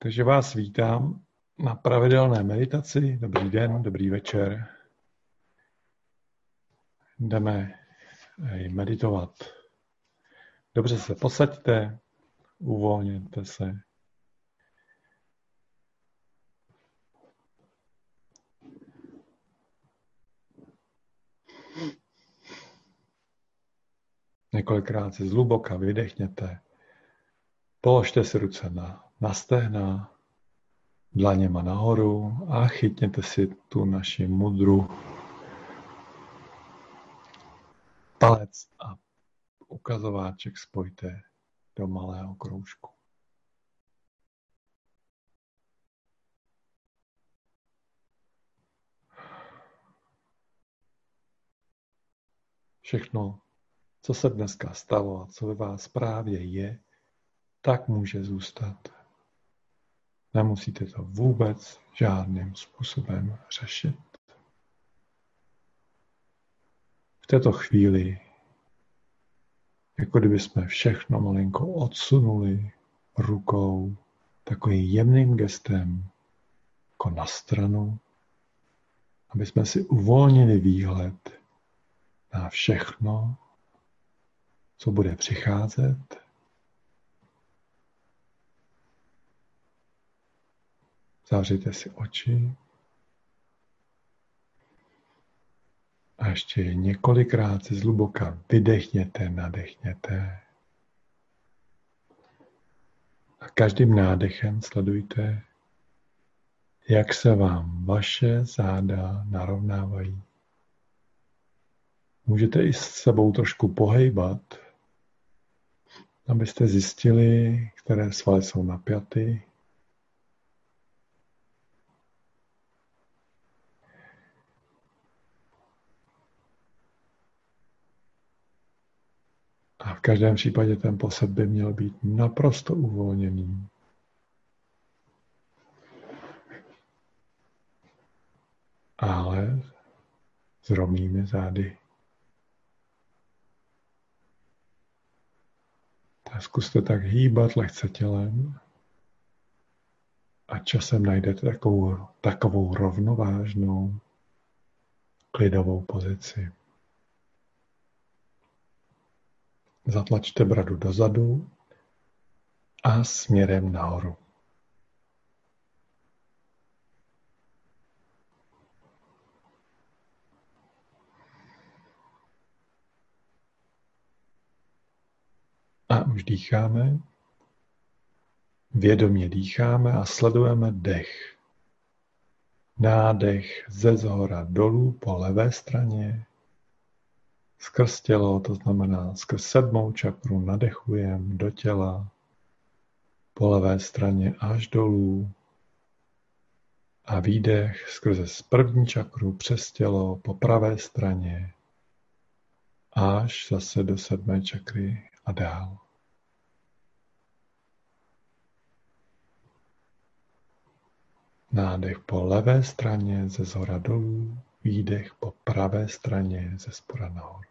Takže vás vítám na pravidelné meditaci. Dobrý den, dobrý večer. Jdeme eh, meditovat. Dobře se posaďte, uvolněte se. Několikrát si zhluboka vydechněte. Položte si ruce na na stehna, dlaněma nahoru a chytněte si tu naši mudru. Palec a ukazováček spojte do malého kroužku. Všechno, co se dneska stalo a co ve vás právě je, tak může zůstat. Nemusíte to vůbec žádným způsobem řešit. V této chvíli, jako kdyby jsme všechno malinko odsunuli rukou, takovým jemným gestem, jako na stranu, aby jsme si uvolnili výhled na všechno, co bude přicházet Zavřete si oči. A ještě několikrát si zhluboka vydechněte, nadechněte. A každým nádechem sledujte, jak se vám vaše záda narovnávají. Můžete i s sebou trošku pohejbat, abyste zjistili, které svaly jsou napjaty v každém případě ten posed by měl být naprosto uvolněný. Ale s rovnými zády. Tak zkuste tak hýbat lehce tělem a časem najdete takovou, takovou rovnovážnou, klidovou pozici. Zatlačte bradu dozadu a směrem nahoru. A už dýcháme. Vědomě dýcháme a sledujeme dech. Nádech ze zhora dolů po levé straně skrz tělo, to znamená skrz sedmou čakru nadechujeme do těla, po levé straně až dolů a výdech skrze z první čakru přes tělo po pravé straně až zase do sedmé čakry a dál. Nádech po levé straně ze zhora dolů, výdech po pravé straně ze spora nahoru.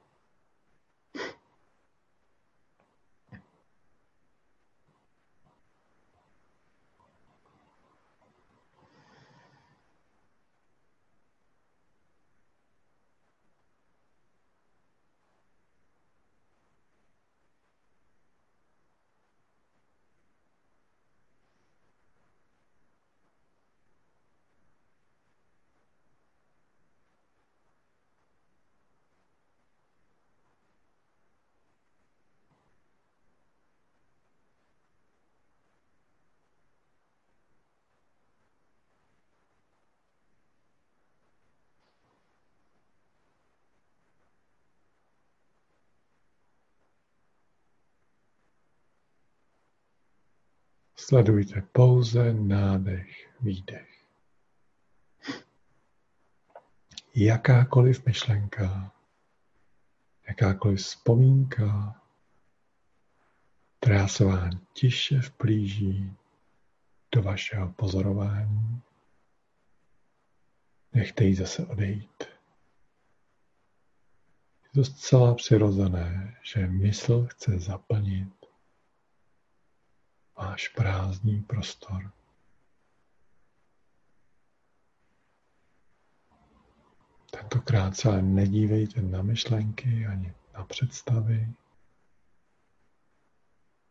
Sledujte pouze nádech, výdech. Jakákoliv myšlenka, jakákoliv vzpomínka, která se vám tiše vplíží do vašeho pozorování, nechte ji zase odejít. Je to zcela přirozené, že mysl chce zaplnit Máš prázdný prostor. Tentokrát se ale nedívejte na myšlenky ani na představy,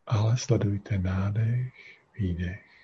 ale sledujte nádech, výdech.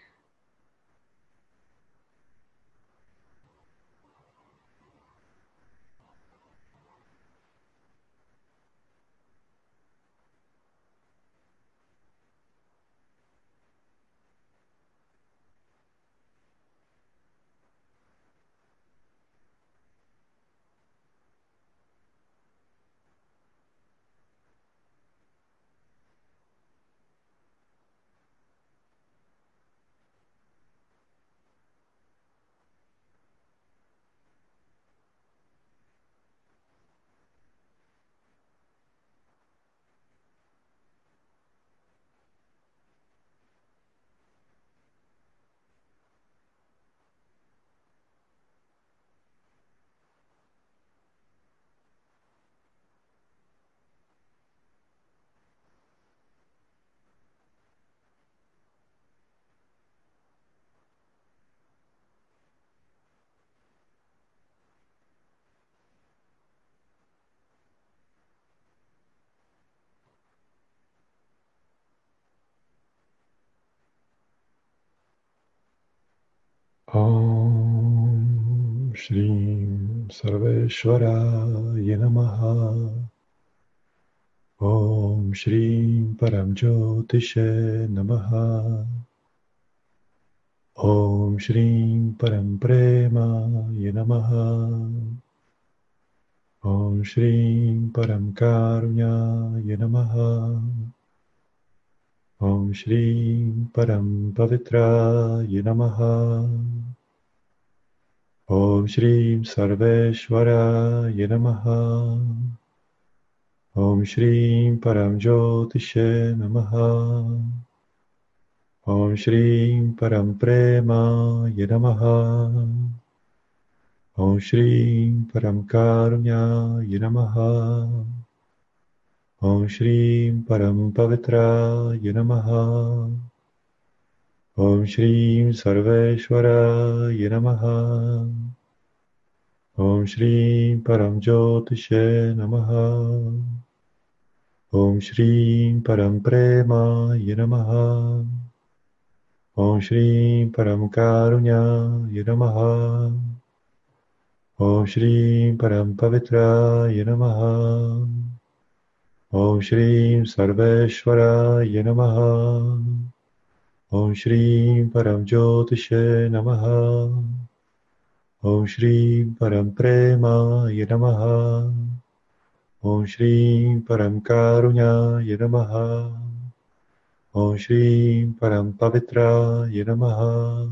Om Shrim Sarveshwaraya Namaha Om Shrim Paramjyotishe Namaha. Om Shrim Param Prema Namaha Om Shrim Param Karunya Namaha Om Shri Param Pavitra Namaha Om Shri Sarveshwara Namaha Om Shri Param Jyotishe Namaha. Om Shri Param Prema Namaha Om Shri Param Karunya Namaha Om Shri Param Pavitra Namaha Om Shri Sarveshwara Namaha Om Shri Param Jyotishe Namaha. Om Shri Param Prema Namaha Om Shri Param Karunya Namaha Om Shri Param Pavitra Namaha Om Shri Sarveshwara Namaha Om Shri Param Jyotishe Namaha. Om Shri Param Prema Namaha Om Shri Param Karunya Namaha Om Shri Param Pavitra Namaha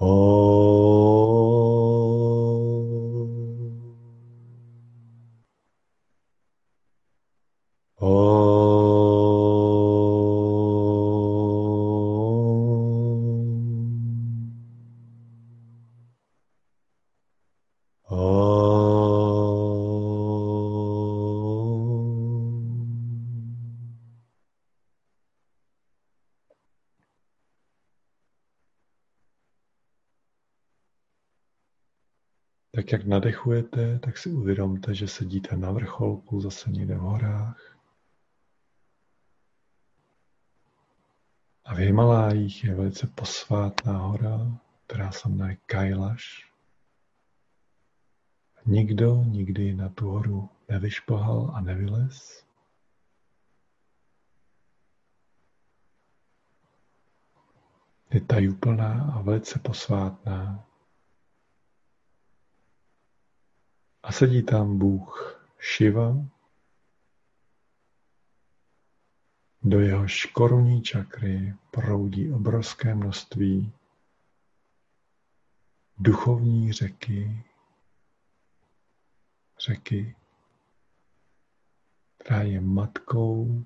Om Tak jak nadechujete, tak si uvědomte, že sedíte na vrcholku, zase někde v horách. A v Himalájích je velice posvátná hora, která se jmenuje Kailash. Nikdo nikdy na tu horu nevyšplhal a nevylez. Je tajuplná a velice posvátná. A sedí tam bůh Shiva, do jeho korunní čakry proudí obrovské množství duchovní řeky, řeky, která je matkou,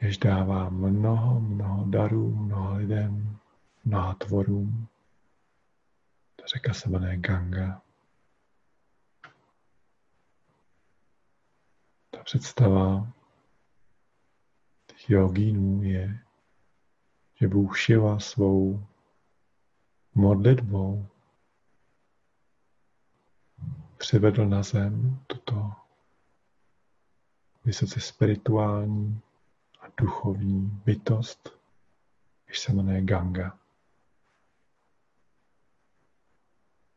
jež dává mnoho, mnoho darů, mnoho lidem, mnoha tvorům. Ta řeka se jmenuje Ganga. Ta představa těch jogínů je, že Bůh Šiva svou modlitbou přivedl na zem tuto vysoce spirituální a duchovní bytost, když se jmenuje Ganga.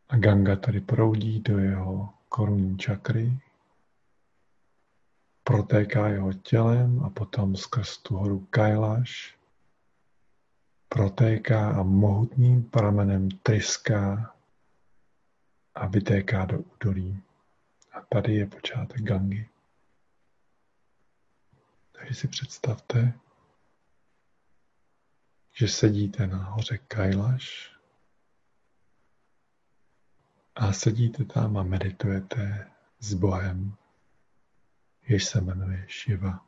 A Ganga tady proudí do jeho korunní čakry, protéká jeho tělem a potom skrz tu horu Kailash protéká a mohutným pramenem tryská a vytéká do údolí. A tady je počátek Gangy. Takže si představte, že sedíte na hoře Kailash a sedíte tam a meditujete s Bohem, jež se jmenuje Shiva.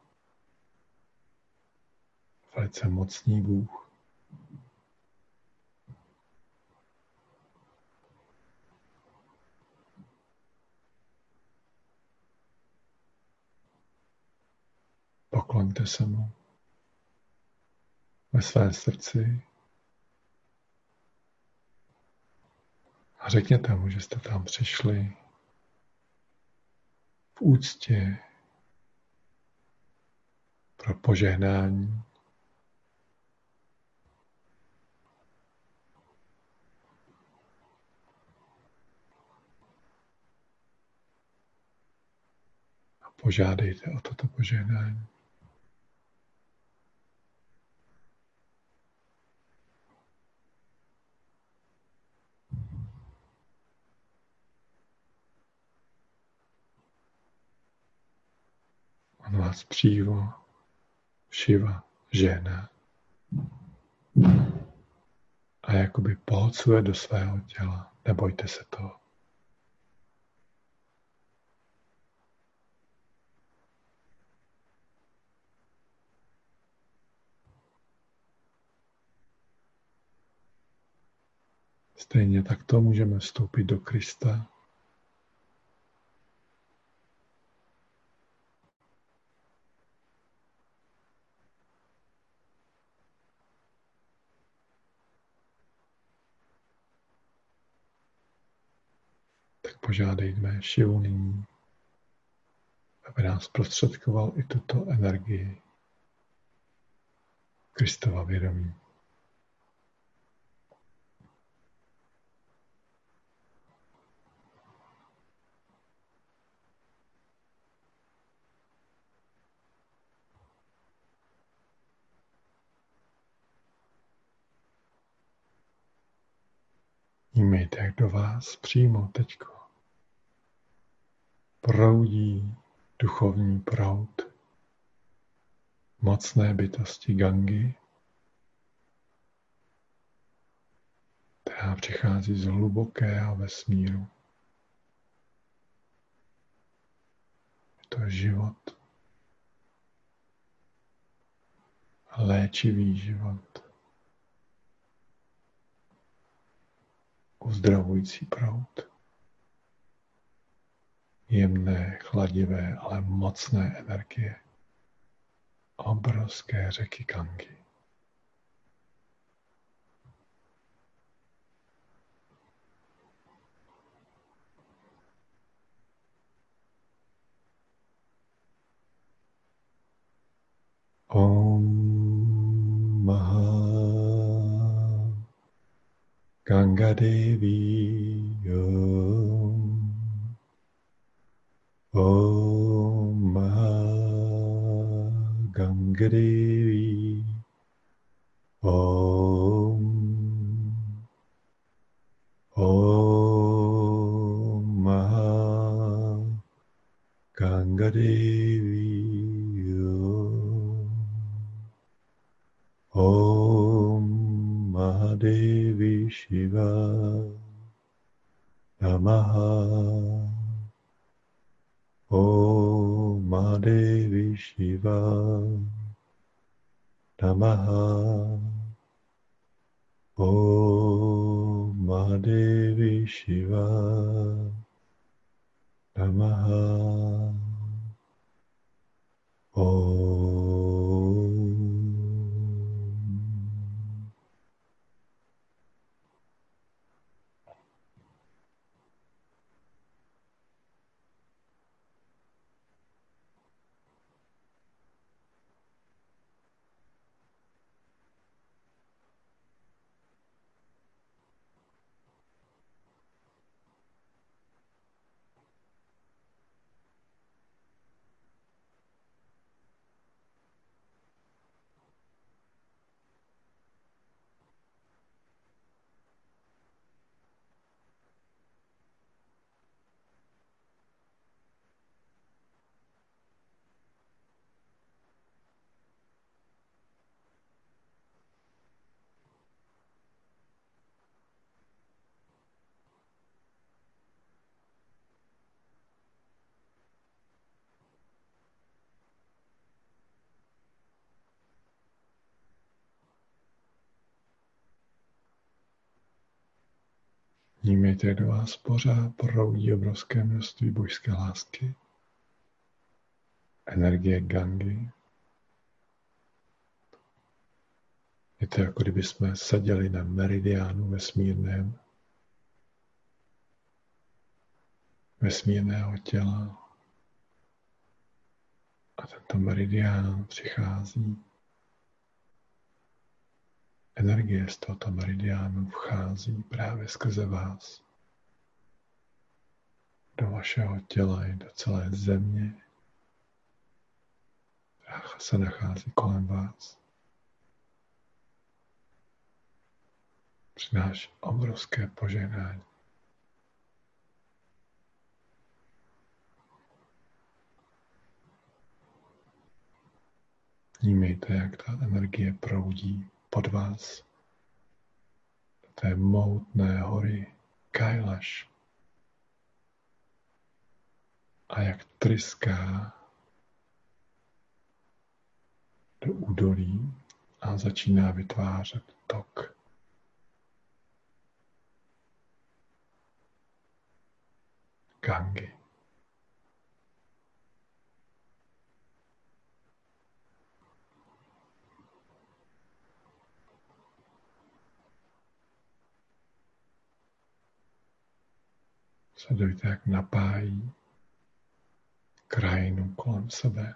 Velice mocný Bůh. Pokloňte se mu ve své srdci a řekněte mu, že jste tam přišli v úctě pro požehnání. A požádejte o toto požehnání. On vás přímo Šiva žena a jakoby pohocuje do svého těla. Nebojte se toho. Stejně takto můžeme vstoupit do Krista požádejme Šivu nyní, aby nás prostředkoval i tuto energii Kristova vědomí. Mějte do vás přímo teďko proudí duchovní proud mocné bytosti Gangy, která přichází z hlubokého vesmíru. To je život. Léčivý život. Uzdravující proud jemné, chladivé, ale mocné energie. Obrovské řeky Kangy. Om Maha Ganga Devi Om Om Gangadevi Vnímejte, jak do vás pořád proudí obrovské množství božské lásky, energie Gangy. Je to jako kdyby jsme seděli na meridiánu vesmírném, vesmírného těla a tento meridián přichází. Energie z tohoto meridiánu vchází právě skrze vás do vašeho těla i do celé země, která se nachází kolem vás. Přináší obrovské požehnání. Vnímejte, jak ta energie proudí pod vás do té moutné hory Kailash a jak tryská do údolí a začíná vytvářet tok. Gangy. Sledujte, jak napájí krajinu kolem sebe.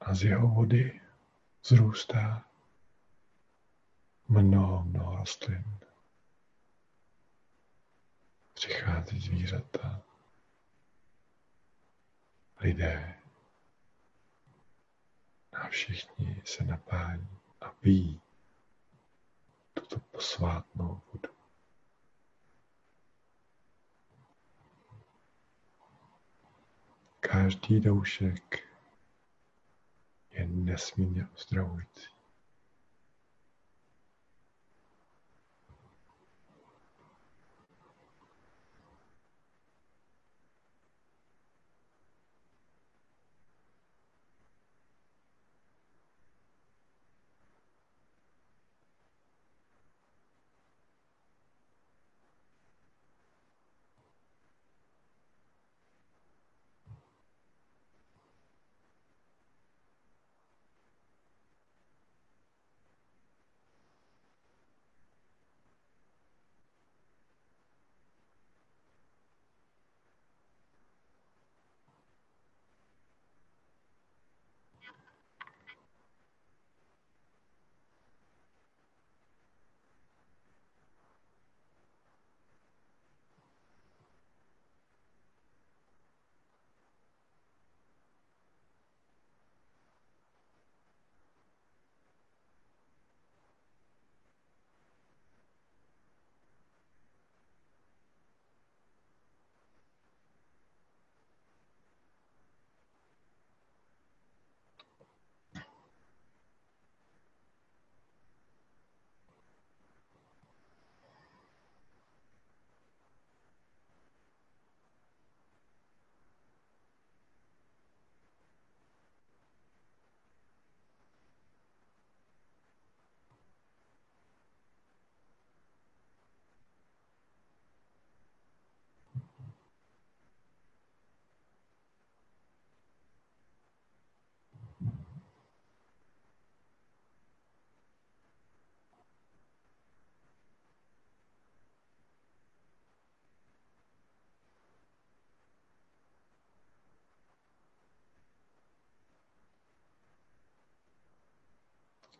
A z jeho vody zrůstá mnoho, mnoho rostlin. Přichází zvířata, lidé a všichni se napájí a pijí tuto posvátnou vodu. Každý doušek je nesmírně uzdravující.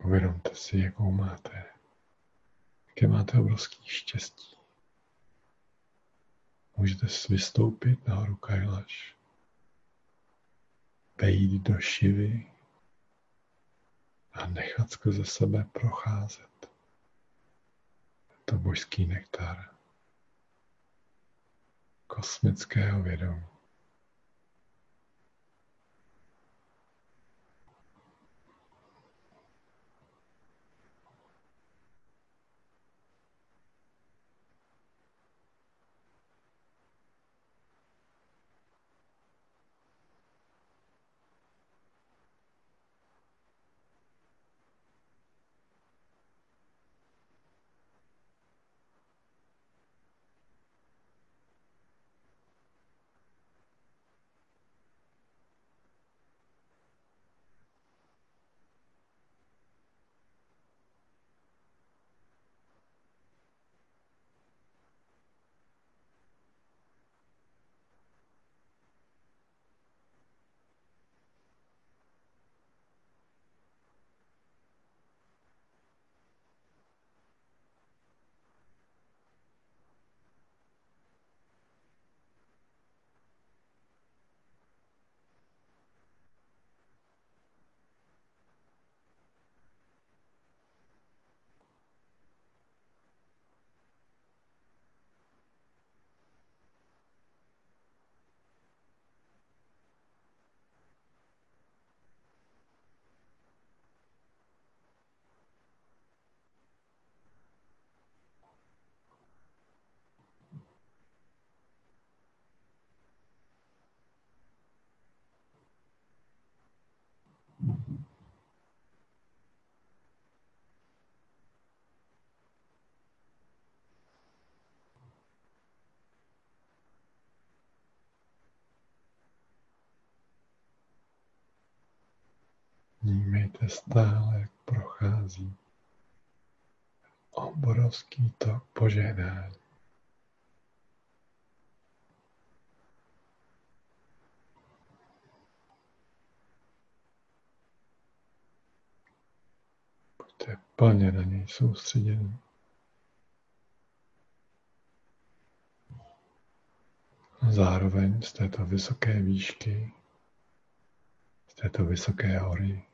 Uvědomte si, jakou máte, jaké máte obrovský štěstí. Můžete vystoupit na horu Kailash, vejít do šivy a nechat skrze sebe procházet. To božský nektar kosmického vědomí. Vnímejte stále, jak prochází obrovský tok požehnání. Buďte plně na něj soustředění. Zároveň z této vysoké výšky, z této vysoké hory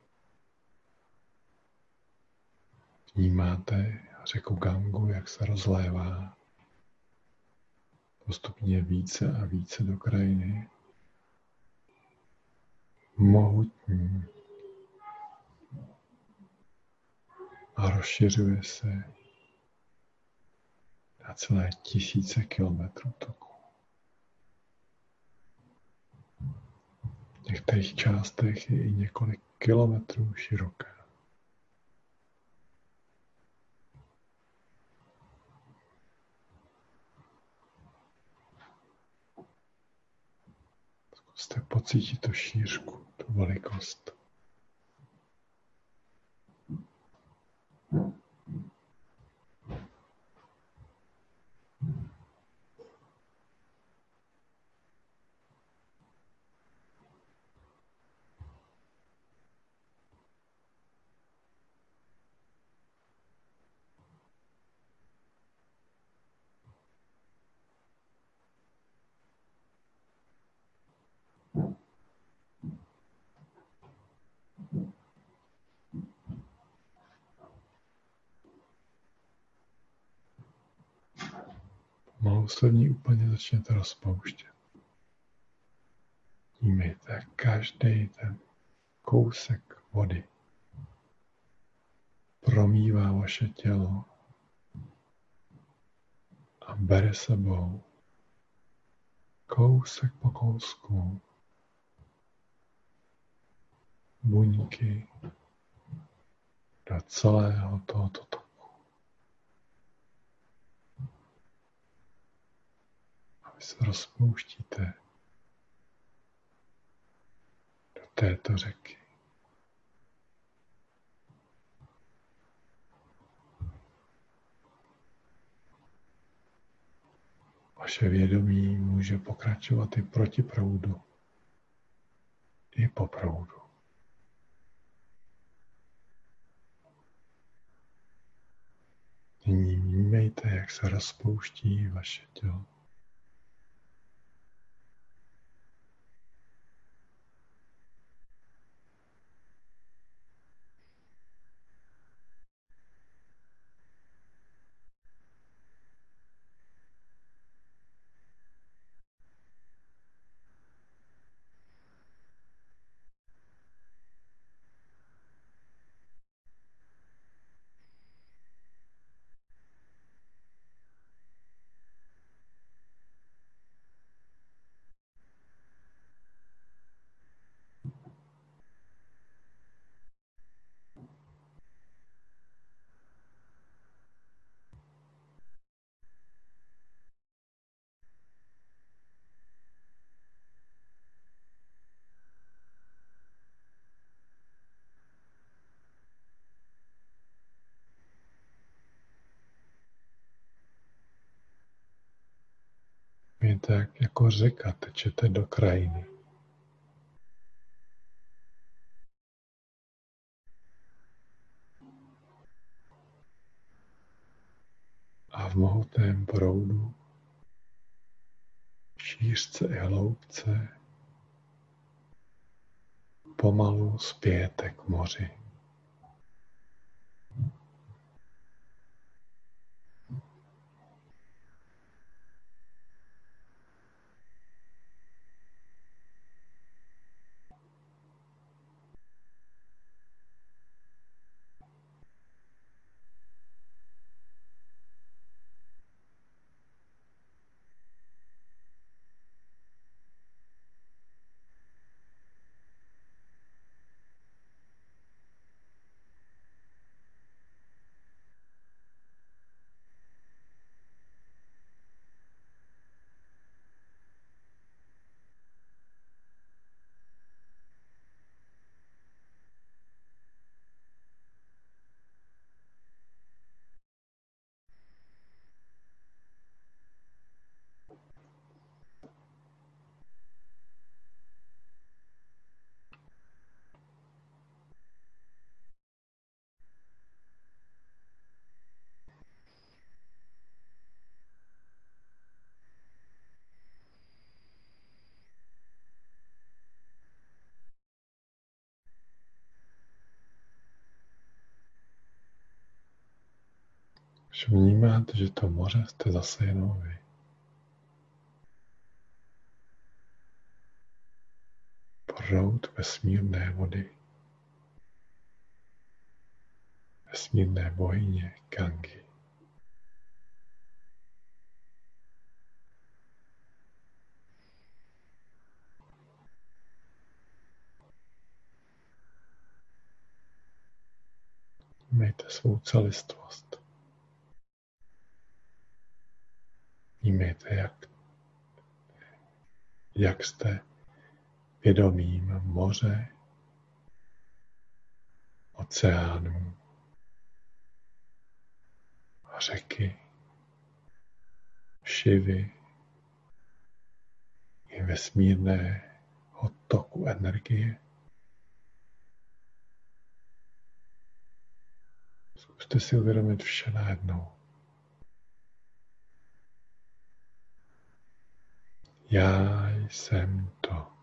vnímáte řeku Gangu, jak se rozlévá postupně více a více do krajiny. Mohutní a rozšiřuje se na celé tisíce kilometrů toku. V některých částech je i několik kilometrů široká. Zkuste pocítit tu šířku, tu velikost. Pomalu se v ní úplně začněte rozpouštět. Vnímejte každý ten kousek vody promývá vaše tělo a bere sebou kousek po kousku buňky do celého tohoto. Se rozpouštíte do této řeky. Vaše vědomí může pokračovat i proti proudu, i po proudu. Nyní vnímejte, jak se rozpouští vaše tělo. Vy tak jako řeka tečete do krajiny. A v mohutném proudu, šířce i hloubce, pomalu spějete k moři. Když vnímáte, že to moře jste zase jenom vy. Proud vesmírné vody. Vesmírné bohyně Gangy. Mějte svou celistvost. Vnímejte, jak, jak jste vědomím moře, oceánů a řeky, šivy i vesmírného toku energie. Zkuste si uvědomit vše najednou. Já jsem to.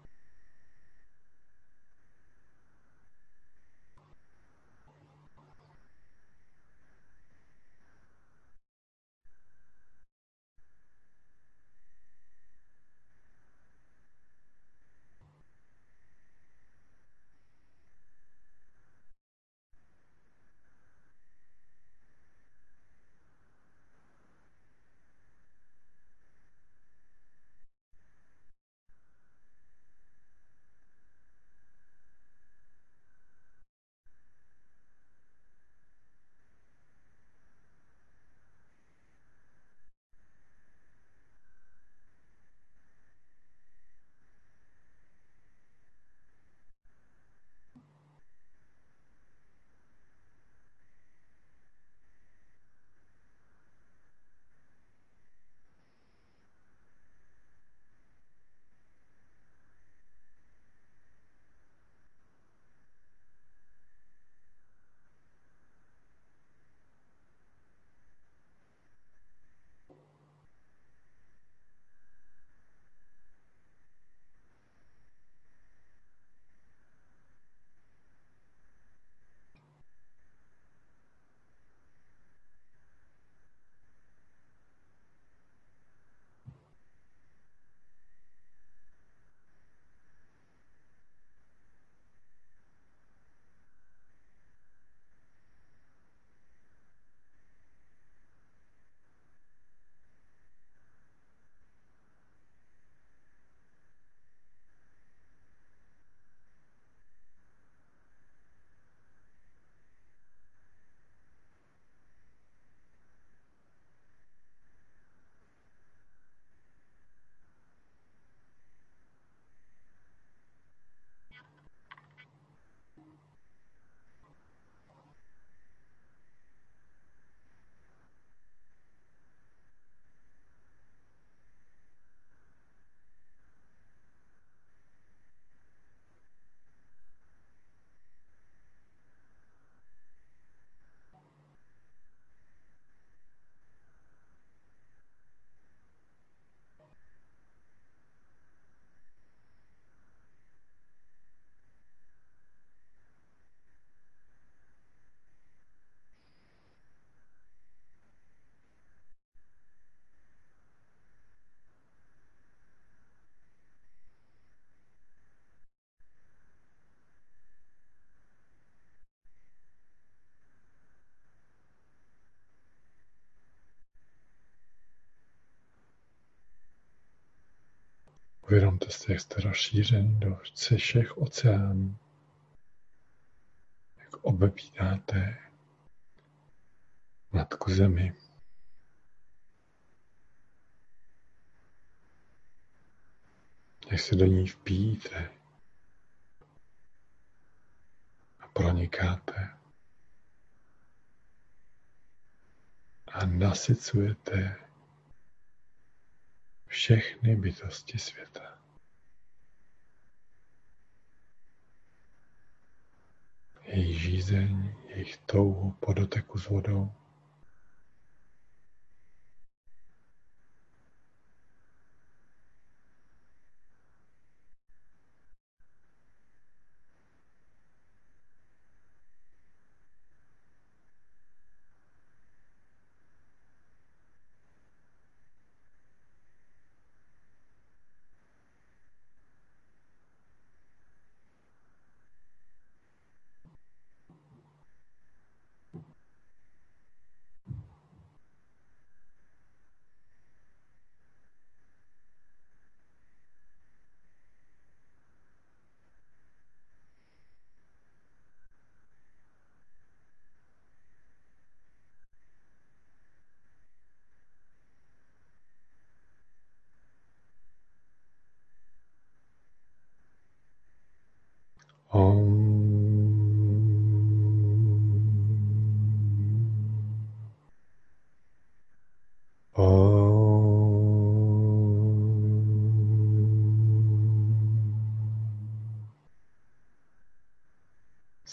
Uvědomte si, jak jste rozšířeni do všech oceánů. Jak obepínáte matku zemi. Jak se do ní vpíjíte a pronikáte a nasycujete všechny bytosti světa. Jejich žízeň, jejich touhu po doteku s vodou.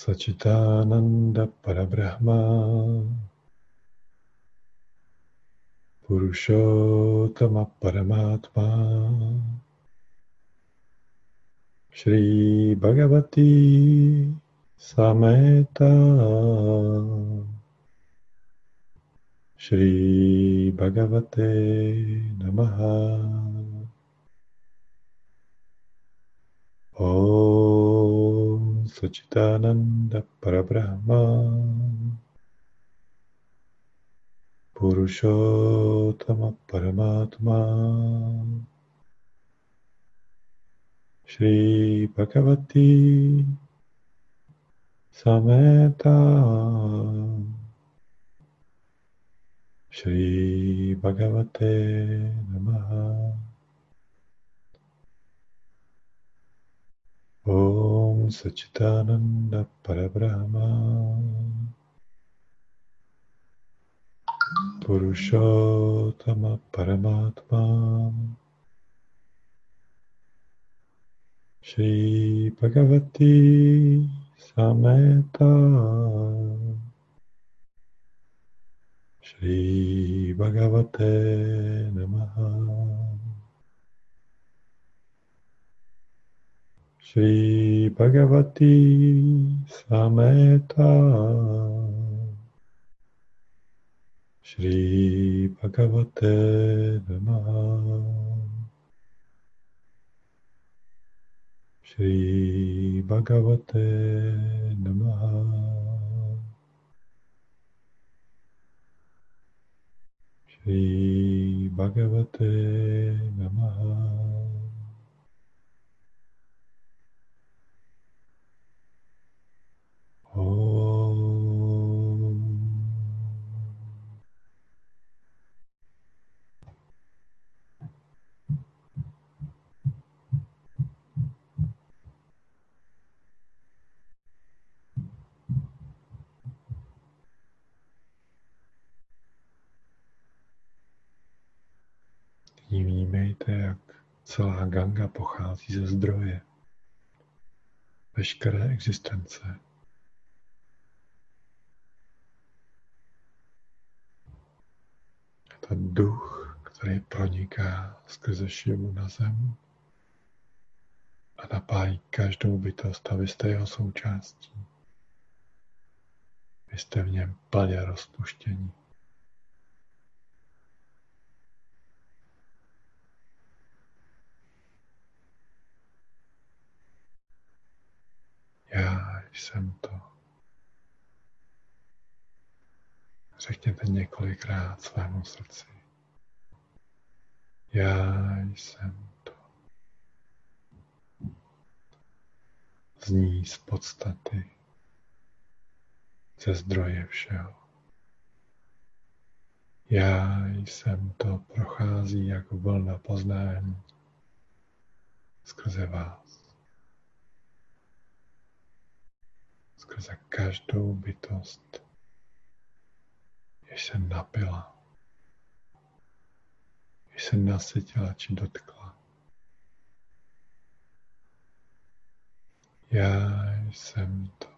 Sachitananda Parabrahma. Purushottama Paramatma Shri Bhagavati Sameta Shri Bhagavate Namaha. Om Sachitananda Parabrahma. Purushottama Paramatma Shri Bhagavati Sameta Shri Bhagavate Namaha. Om Sachitananda Parabrahma. Purushottama Paramatma Shri Bhagavati Sameta Shri Bhagavate Namaha. Shri Bhagavati Sameta Shri Bhagavate Namaha Shri Bhagavate Namaha Shri Bhagavate Namaha Om vnímejte, jak celá Ganga pochází ze zdroje veškeré existence. To duch, který proniká skrze Šivu na zem a napájí každou bytost a vy jste jeho součástí. Vy jste v něm plně rozpuštění. Já jsem to. Řekněte několikrát svému srdci. Já jsem to. Zní z podstaty, ze zdroje všeho. Já jsem to prochází jako vlna poznání skrze vás. Skrze každou bytost, jež se napila, jež se nasytila či dotkla. Já jsem to.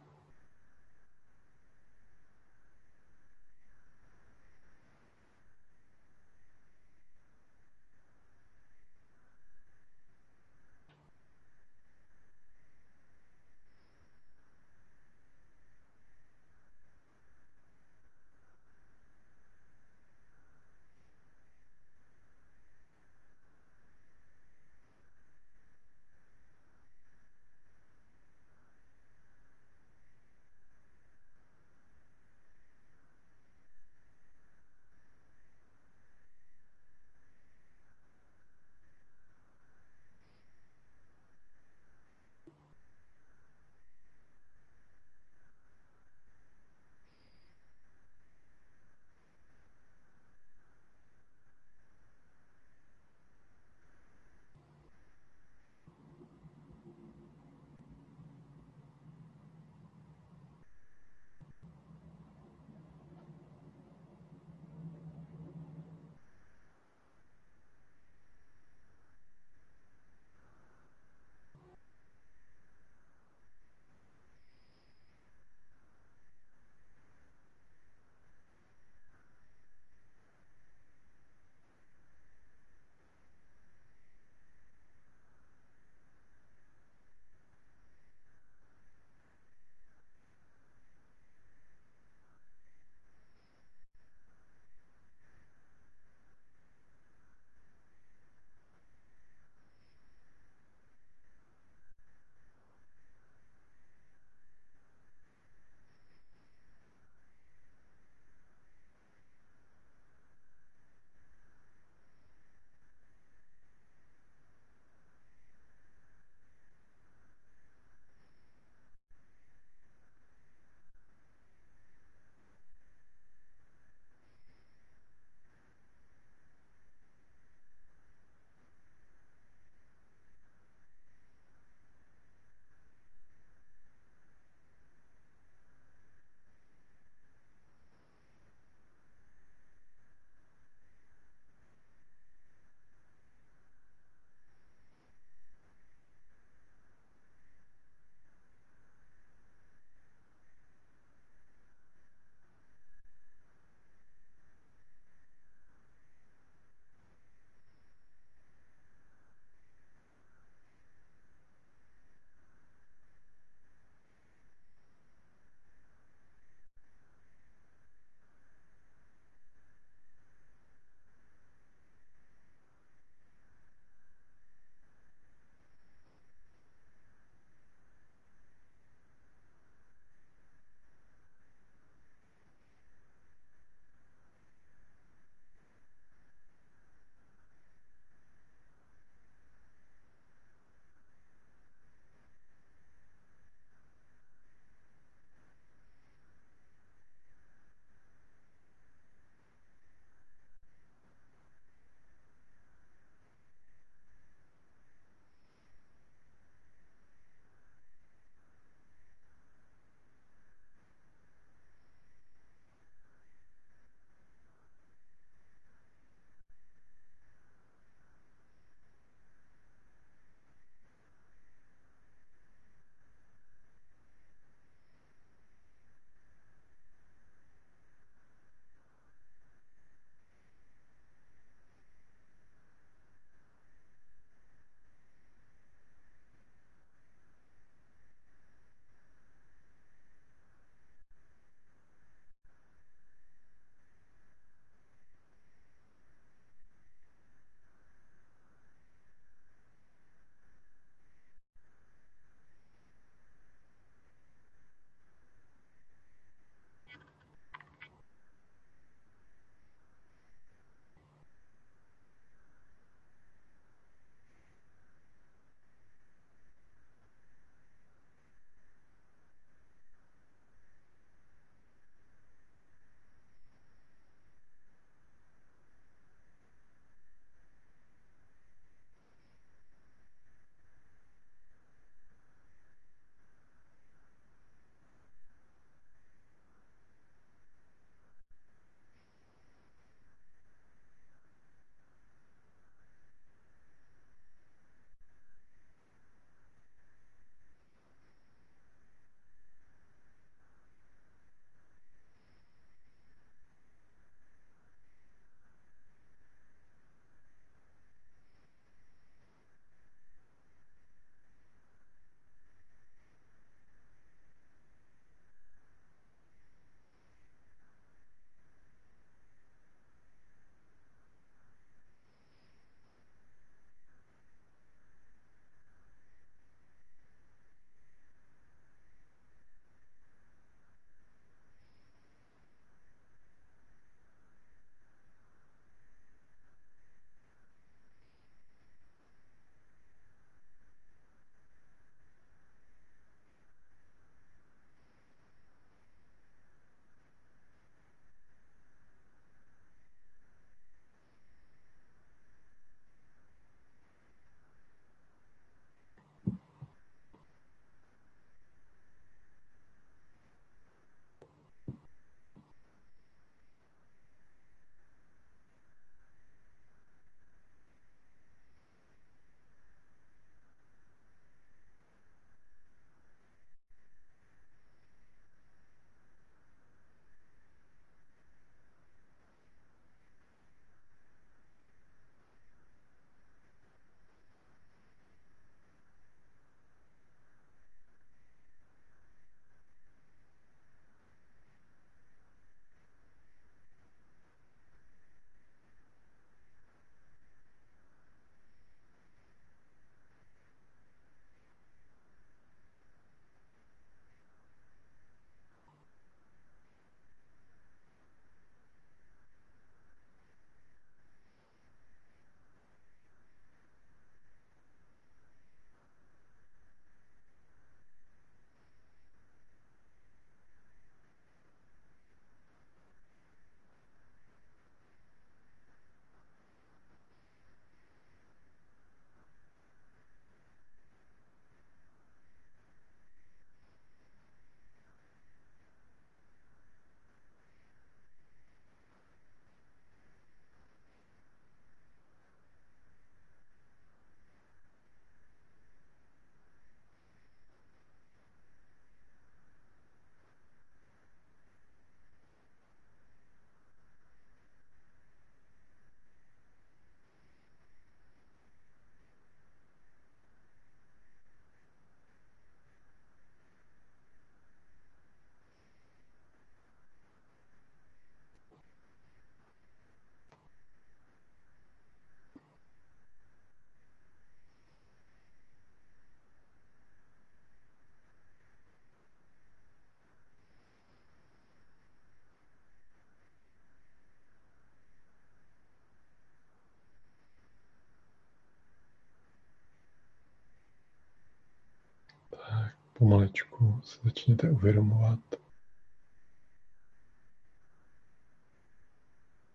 Pomalečku se začněte uvědomovat,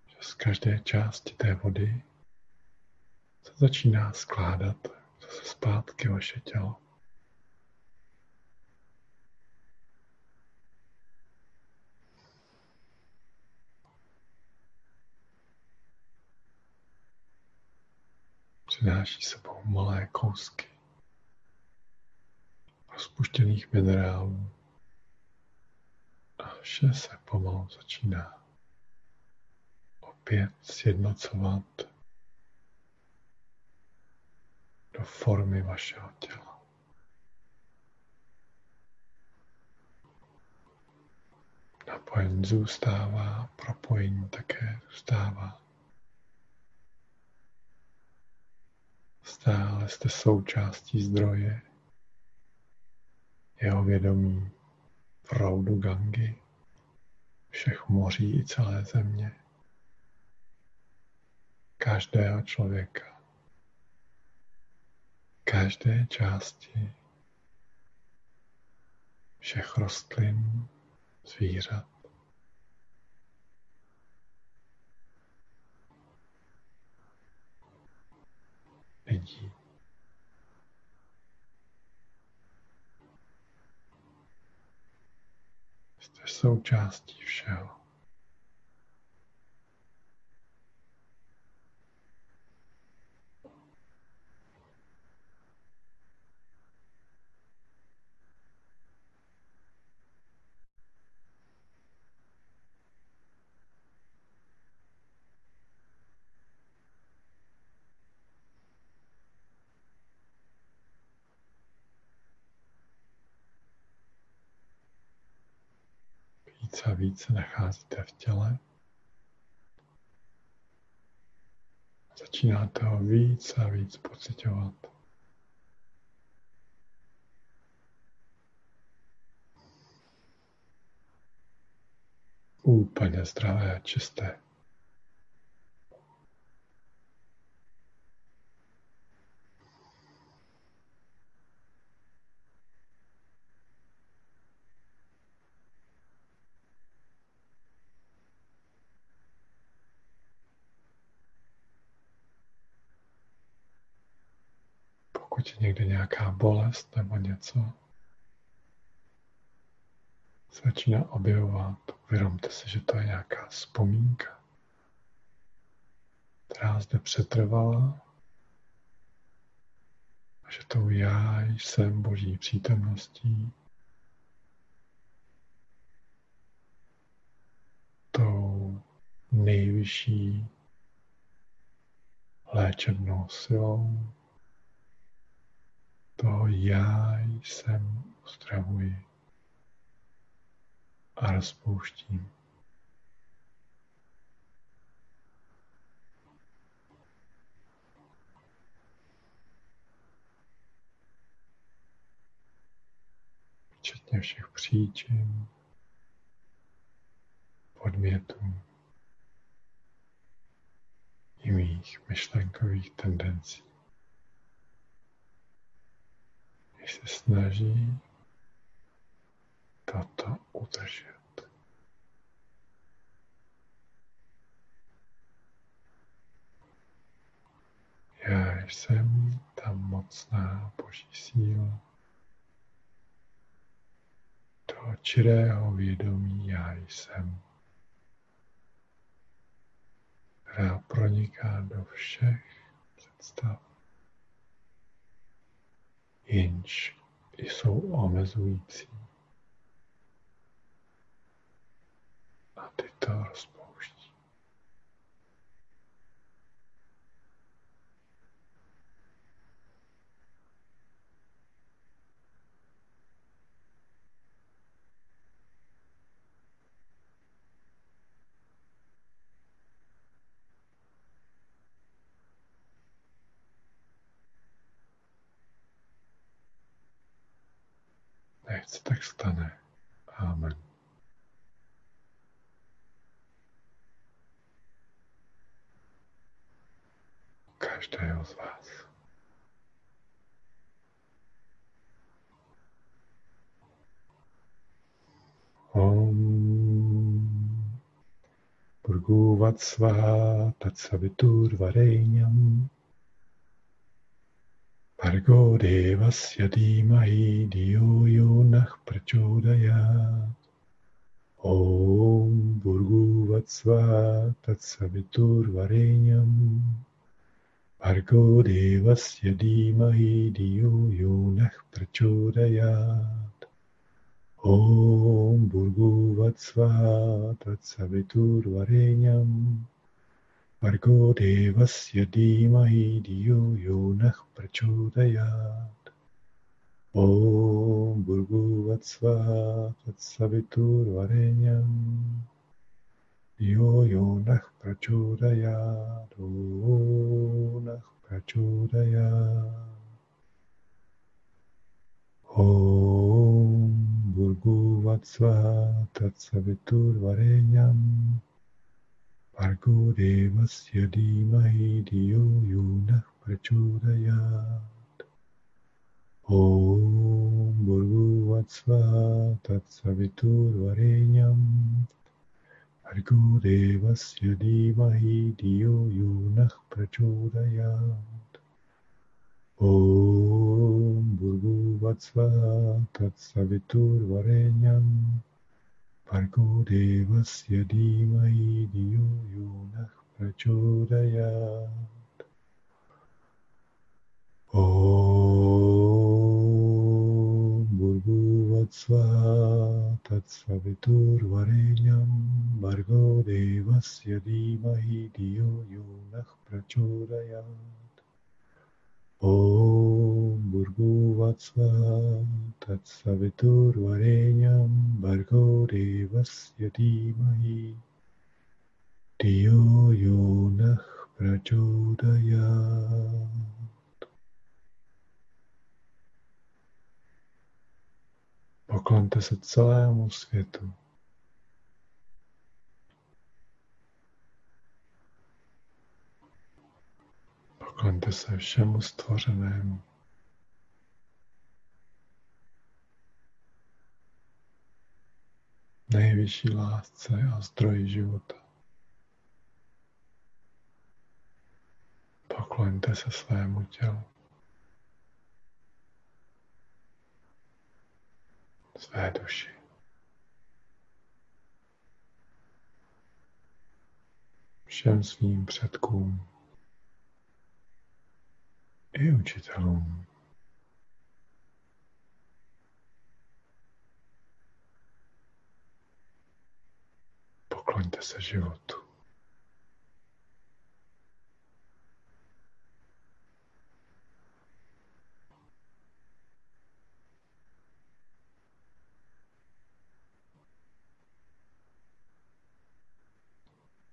že z každé části té vody se začíná skládat zase zpátky vaše tělo. Přináší sebou malé kousky rozpuštěných minerálů a vše se pomalu začíná opět sjednocovat do formy vašeho těla. Napojení zůstává, propojení také zůstává. Stále jste součástí zdroje, jeho vědomí, proudu Gangy, všech moří i celé země, každého člověka, každé části. Všech rostlin, zvířat. lidí. Jste součástí všeho. Víc a víc se nacházíte v těle. Začínáte ho víc a víc pocitovat. Úplně zdravé a čisté. Pokud je někde nějaká bolest nebo něco, se začíná objevovat, uvědomte si, že to je nějaká vzpomínka, která zde přetrvala a že tou já jsem Boží přítomností, tou nejvyšší léčebnou silou, to já jsem uzdravuji a rozpouštím. Včetně všech příčin, podmětů i mých myšlenkových tendencí. Se snaží toto udržet. Já jsem ta mocná boží síla, toho čirého vědomí já jsem, která proniká do všech představ jenž jsou omezující. A ty to ať se tak stane. Amen. Každého z vás. Om Purgu Vatsvaha Tatsavitur Varenyam Bhargo Devasya Dhimahi Diyo Yonah Prachodayat Om Bhurguvatsvaha Tatsaviturvarenyam Bhargo Devasya Dhimahi Diyo Yonah Prachodayat Om Vargo Devasya Dhimahi Diyo Yonah Prachodayat Om Bhurguvatsvaha Tatsaviturvarenyam Diyo Yonah Prachodayat Om Prachodayat Om Bhurguvatsvaha Tatsaviturvarenyam Bhargo Devasya Dhimahi Diyo Yonah Prachodayat Om Bhurguvatsvaha Tatsaviturvarenyam Bhargo Devasya Dhimahi Diyo Yonah Prachodayat Om Bhurguvatsvaha Tatsaviturvarenyam Bhargo Devasya Dhimahi Diyo Yonah Prachodayat. Om Bhurguvatsvaha Tatsaviturvarenyam Bhargo Devasya Dhimahi Diyo Yonah Prachodayat Om Bhurguvatsvaha Tatsaviturvarenyam Bhargo Devasya Dhimahi Diyo Yonah Prachodayat Poklonte se celému světu. Pokloňte se všemu stvořenému. Nejvyšší lásce a zdroji života. Pokloňte se svému tělu. Své duši. Všem svým předkům i učitelům. Pokloňte se životu.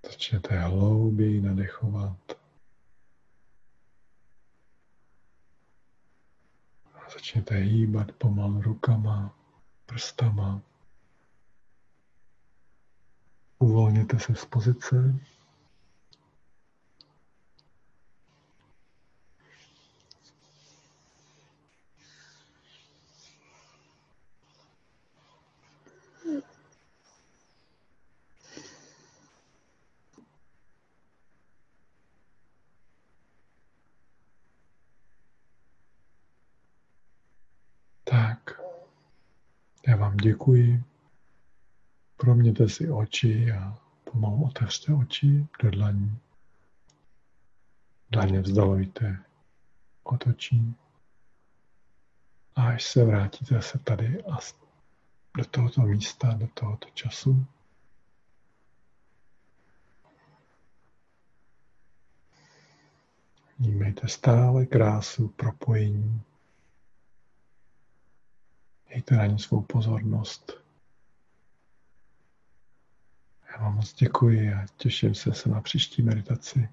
Začněte hlouběji nadechovat. Začněte hýbat pomalu rukama, prstama. Uvolněte se z pozice. děkuji. Proměte si oči a pomalu otevřte oči do dlaní. Dlaně vzdalujte od. A až se vrátíte se tady a do tohoto místa, do tohoto času, Vnímejte stále krásu propojení Mějte na ní svou pozornost. Já vám moc děkuji a těším se, se na příští meditaci.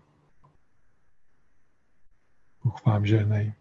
Bůh vám žehnej.